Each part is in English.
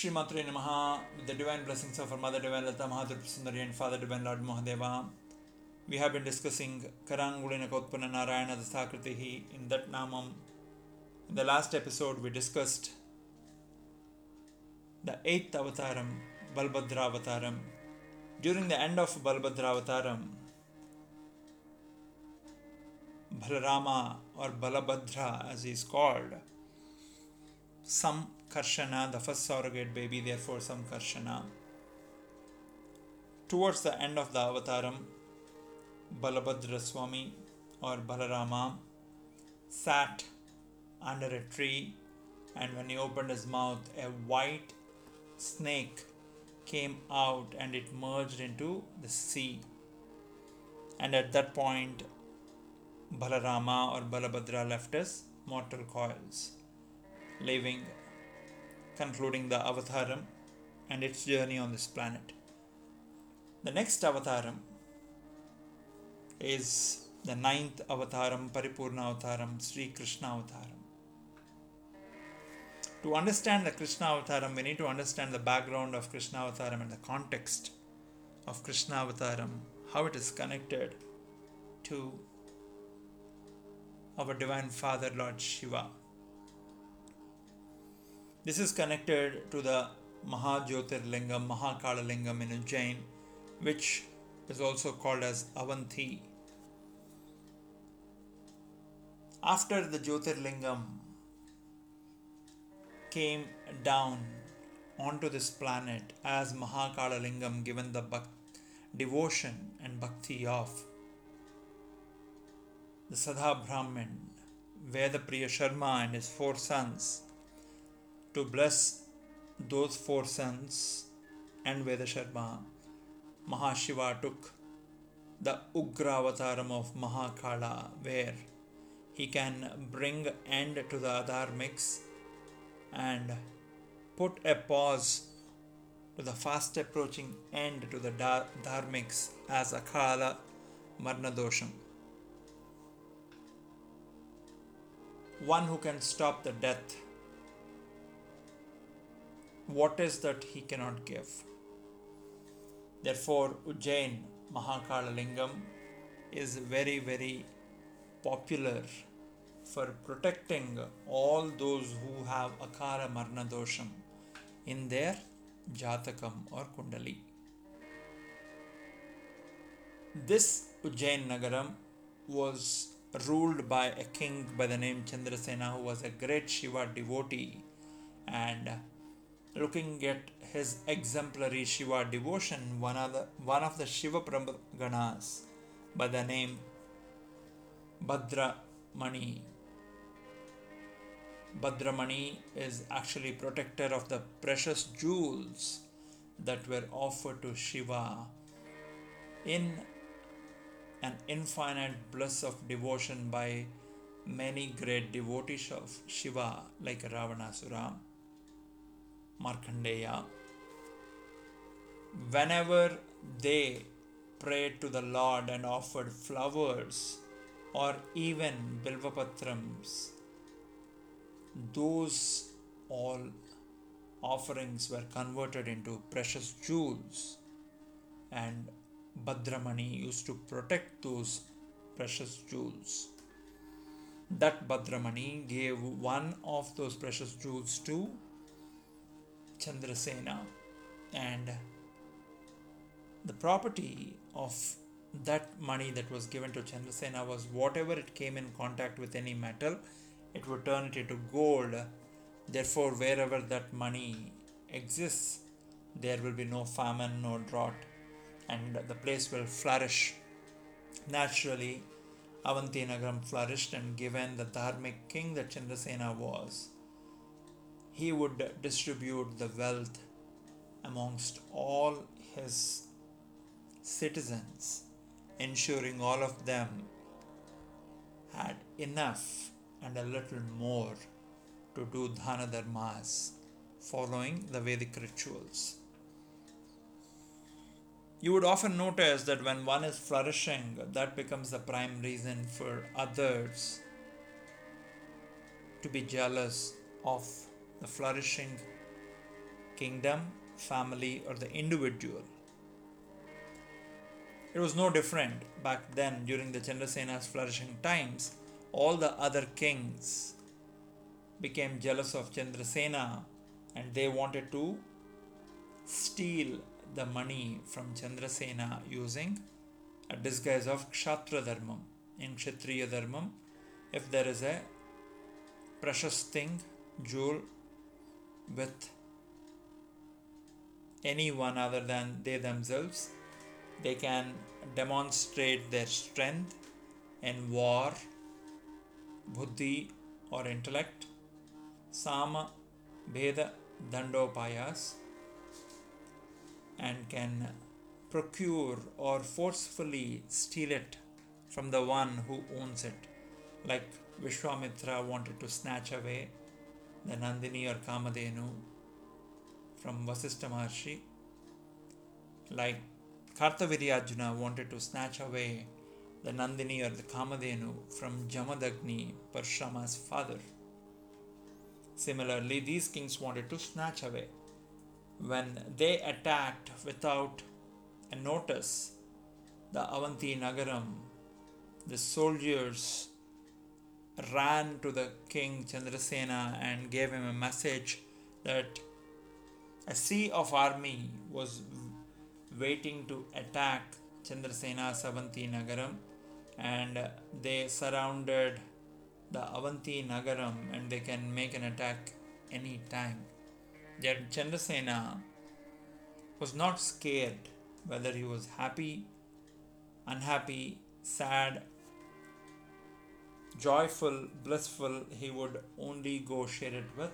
Sri Matre Namaha, the divine blessings of our Mother Divine Lata Mahadur Sundari and Father Divine Lord Mahadeva, we have been discussing Karangulina Kotpana Narayana the Sakritihi in that Namam. In the last episode, we discussed the eighth avataram, Balbhadra avataram. During the end of Balbhadra avataram, Balarama or Balabhadra as he is called, some Karshana, the first surrogate baby, therefore Sankarshana. Towards the end of the avataram, Balabhadra Swami or Balarama sat under a tree and when he opened his mouth, a white snake came out and it merged into the sea. And at that point, Balarama or Balabhadra left his mortal coils, leaving, concluding the avataram and its journey on this planet. The next avataram is the ninth avataram, Paripurna avataram, Sri Krishna avataram. To understand the Krishna avataram, we need to understand the background of Krishna avataram and the context of Krishna avataram, how it is connected to our Divine Father Lord Shiva. This is connected to the Mahajyotirlingam, Mahakalalingam in Ujjain, which is also called as Avanti. After the Jyotirlingam came down onto this planet as Mahakalalingam, given the bhak- devotion and bhakti of the Sadha Brahmin, Vedapriya Sharma and his four sons, to bless those four sons and Veda Sharma, Mahashiva took the Ugra avataram of Mahakala, where he can bring end to the adharmics and put a pause to the fast approaching end to the dharmics as Akala Marnadosham. One who can stop the death. What is that he cannot give? Therefore, Ujjain Mahakala Lingam is very, very popular for protecting all those who have Akala Marna Dosham in their Jatakam or Kundali. This Ujjain Nagaram was ruled by a king by the name Chandrasena who was a great Shiva devotee and looking at his exemplary Shiva devotion one of the, one of the Shiva Ganas by the name Bhadra Mani Bhadramani is actually protector of the precious jewels that were offered to Shiva in an infinite bliss of devotion by many great devotees of Shiva like Ravanasura, Markandeya. Whenever they prayed to the Lord and offered flowers or even bilvapatrams, those all offerings were converted into precious jewels and Bhadramani used to protect those precious jewels. That Bhadramani gave one of those precious jewels to Chandrasena and the property of that mani that was given to Chandrasena was whatever it came in contact with any metal, it would turn it into gold. Therefore, wherever that mani exists, there will be no famine, no drought, and the place will flourish. Naturally, Avanti Nagaram flourished, and given the Dharmic king that Chandrasena was, he would distribute the wealth amongst all his citizens, ensuring all of them had enough and a little more to do dhana dharmas following the Vedic rituals. You would often notice that when one is flourishing, that becomes the prime reason for others to be jealous of the flourishing kingdom, family, or the individual. It was no different back then during the Chandrasena's flourishing times. All the other kings became jealous of Chandrasena and they wanted to steal the mani from Chandrasena using a disguise of Dharmam. In Kshatriya if there is a precious thing, jewel, with anyone other than they themselves, they can demonstrate their strength in war, buddhi, or intellect. Sama, Dandopayas, and can procure or forcefully steal it from the one who owns it. Like Vishwamitra wanted to snatch away the Nandini or Kamadhenu from Vasistha Maharshi. Like Kartaviryarjuna wanted to snatch away the Nandini or the Kamadhenu from Jamadagni, Parshurama's father. Similarly, these kings wanted to snatch away. When they attacked without a notice the Avanti Nagaram, the soldiers ran to the king Chandrasena and gave him a message that a sea of army was waiting to attack Chandrasena's Avanti Nagaram and they surrounded the Avanti Nagaram and they can make an attack any time. Yet Chandrasena was not scared whether he was happy, unhappy, sad, joyful, blissful, he would only go share it with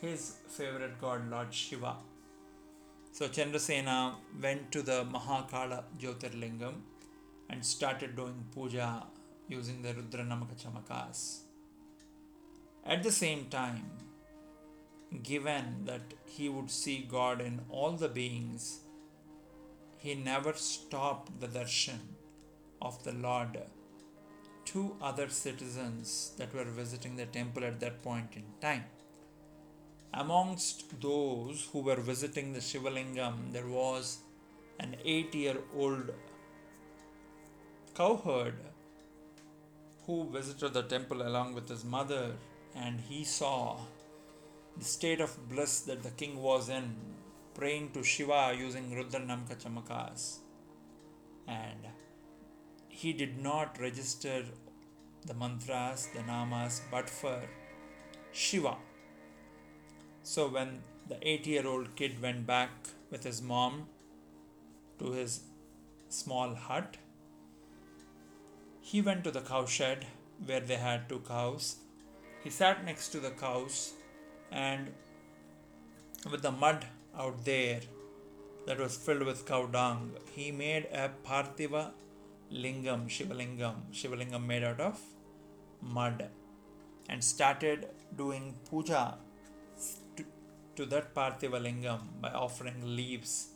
his favorite god, Lord Shiva. So Chandrasena went to the Mahakala Jyotirlingam and started doing puja using the Rudra Namaka Chamakas. At the same time, given that he would see God in all the beings, he never stopped the darshan of the Lord two other citizens that were visiting the temple at that point in time. Amongst those who were visiting the Shivalingam, there was an eight year old cowherd who visited the temple along with his mother, and he saw the state of bliss that the king was in, praying to Shiva using Rudra Namaka Chamakas. And he did not register the mantras, the namas, but for Shiva. So when the eight year old kid went back with his mom to his small hut, he went to the cowshed where they had two cows. He sat next to the cows and with the mud out there that was filled with cow dung, he made a Parthiva lingam, Shivalingam, Shivalingam made out of mud, and started doing puja to, to that Parthiva lingam by offering leaves,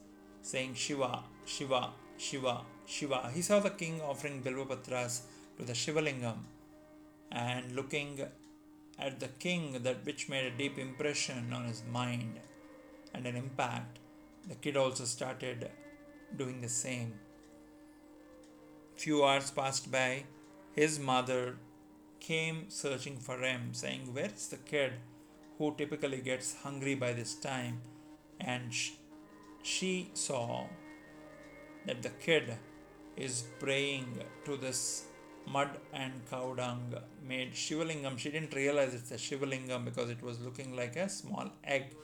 saying Shiva, Shiva, Shiva, Shiva. He saw the king offering Bilvapatras to the Shivalingam and looking at the king that which made a deep impression on his mind and an impact. The kid also started doing the same. Few hours passed by. His mother came searching for him, saying, Where is the kid who typically gets hungry by this time? And she saw that the kid is praying to this mud and cow dung made Shivalingam. She didn't realize it's a Shivalingam because it was looking like a small egg.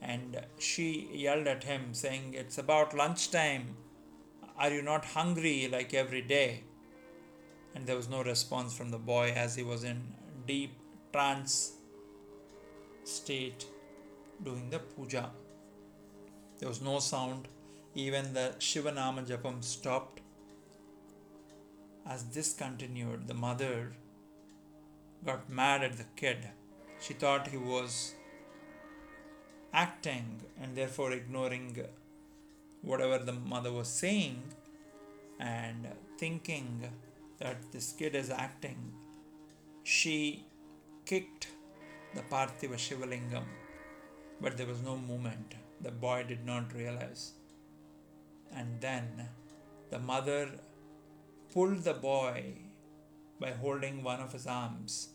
And she yelled at him, saying, It's about lunchtime. Are you not hungry like every day? And there was no response from the boy as he was in deep trance state doing the puja. There was no sound. Even the Shivanama Japam stopped. As this continued, the mother got mad at the kid. She thought he was acting and therefore ignoring whatever the mother was saying and thinking that this kid is acting, she kicked the Parthiva Shivalingam but there was no movement. The boy did not realize. And then the mother pulled the boy by holding one of his arms.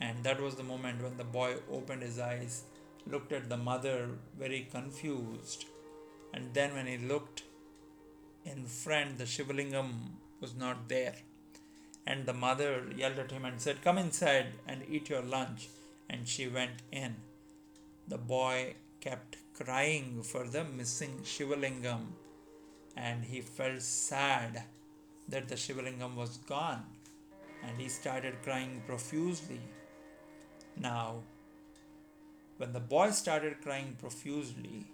And that was the moment when the boy opened his eyes, looked at the mother very confused. And then when he looked in front, the Shivalingam was not there. And the mother yelled at him and said, Come inside and eat your lunch. And she went in. The boy kept crying for the missing Shivalingam and he felt sad that the Shivalingam was gone and he started crying profusely. Now, when the boy started crying profusely,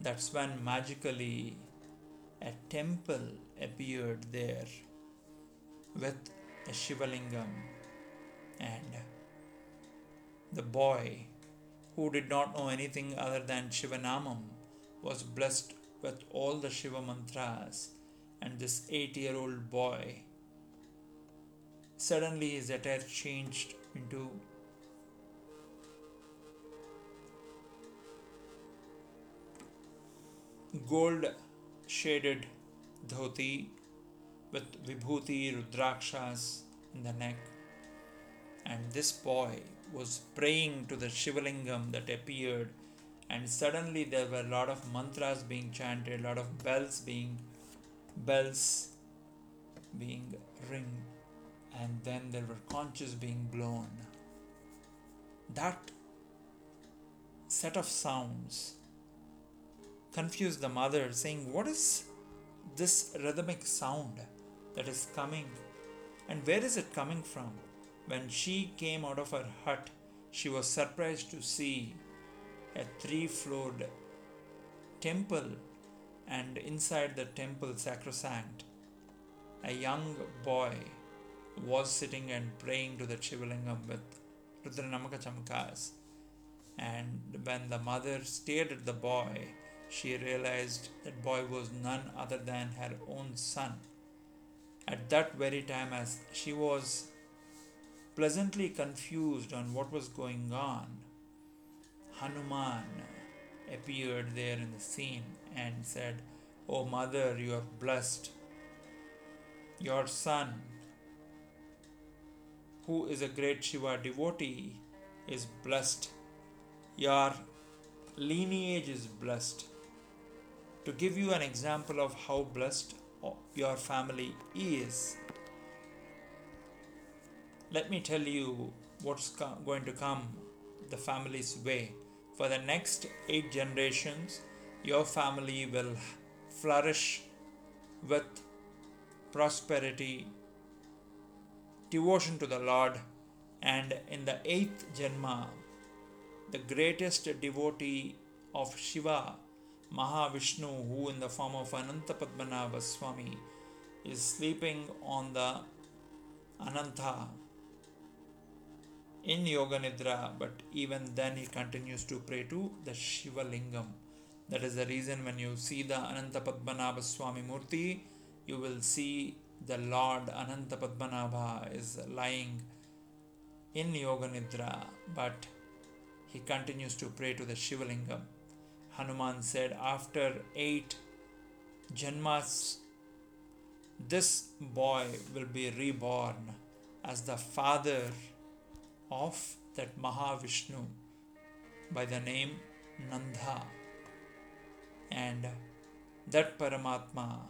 that's when magically a temple appeared there with a Shivalingam and the boy who did not know anything other than Shivanamam was blessed with all the Shiva mantras. And this 8 year old boy suddenly his attire changed into gold shaded dhoti with vibhuti rudrakshas in the neck. And this boy was praying to the Shivalingam that appeared, and suddenly there were a lot of mantras being chanted, a lot of bells being bells being ring, and then there were conches being blown. That set of sounds confused the mother, saying, What is this rhythmic sound? that is coming. And where is it coming from? When she came out of her hut, she was surprised to see a three floored temple, and inside the temple, sacrosanct, a young boy was sitting and praying to the Shivalingam with Rudranamaka Chamkas. And when the mother stared at the boy, she realized that boy was none other than her own son at that very time as she was pleasantly confused on what was going on, Hanuman appeared there in the scene and said, O oh, mother, you are blessed. Your son, who is a great Shiva devotee, is blessed. Your lineage is blessed. To give you an example of how blessed your family is. Let me tell you what's going to come the family's way. For the next eight generations, your family will flourish with prosperity, devotion to the Lord, and in the eighth Janma, the greatest devotee of Shiva Mahavishnu, who in the form of Ananta Padmanabha Swami is sleeping on the Ananta in Yoga Nidra, but even then he continues to pray to the Shiva Lingam. That is the reason when you see the Ananta Padmanabha Swami Murti, you will see the Lord Ananta Padmanabha is lying in Yoga Nidra, but he continues to pray to the Shiva Lingam. Hanuman said, After eight Janmas, this boy will be reborn as the father of that Mahavishnu by the name Nanda. And that Paramatma,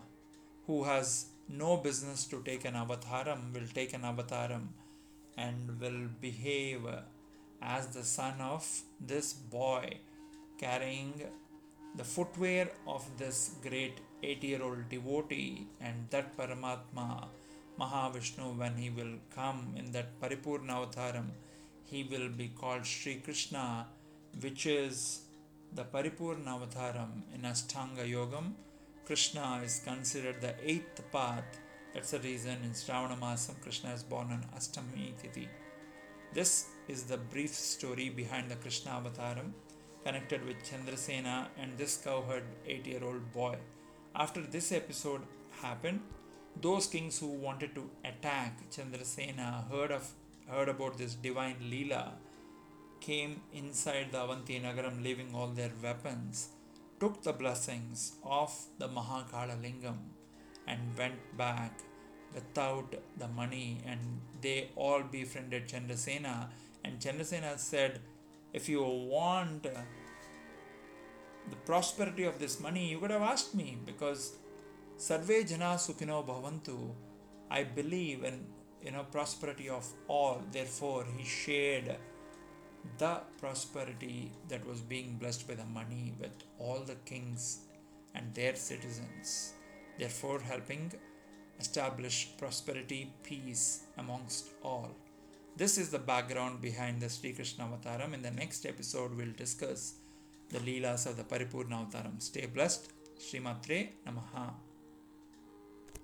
who has no business to take an avataram, will take an avataram and will behave as the son of this boy carrying the footwear of this great 80 year old devotee and that Paramatma Mahavishnu when he will come in that Paripurna Avataram he will be called Sri Krishna which is the Paripurna Avataram in Ashtanga Yogam. Krishna is considered the eighth path. That's the reason in Shravana Masam Krishna is born on Ashtami Tithi. This is the brief story behind the Krishna Avataram connected with Chandrasena and this cowherd 8 year old boy. After this episode happened, those kings who wanted to attack Chandrasena heard of heard about this divine Leela came inside the Avanti Nagaram, leaving all their weapons, took the blessings of the Mahakala Lingam and went back without the mani, and they all befriended Chandrasena. And Chandrasena said, If you want uh, the prosperity of this mani, you could have asked me because Sarve Jana Sukhino Bhavantu. I believe in you know prosperity of all. Therefore, he shared the prosperity that was being blessed by the mani with all the kings and their citizens, therefore, helping establish prosperity, peace amongst all. This is the background behind the Sri Krishna Avataram. In the next episode, we'll discuss the Leelas of the Paripurna Avataram. Stay blessed. Srimatre Namaha.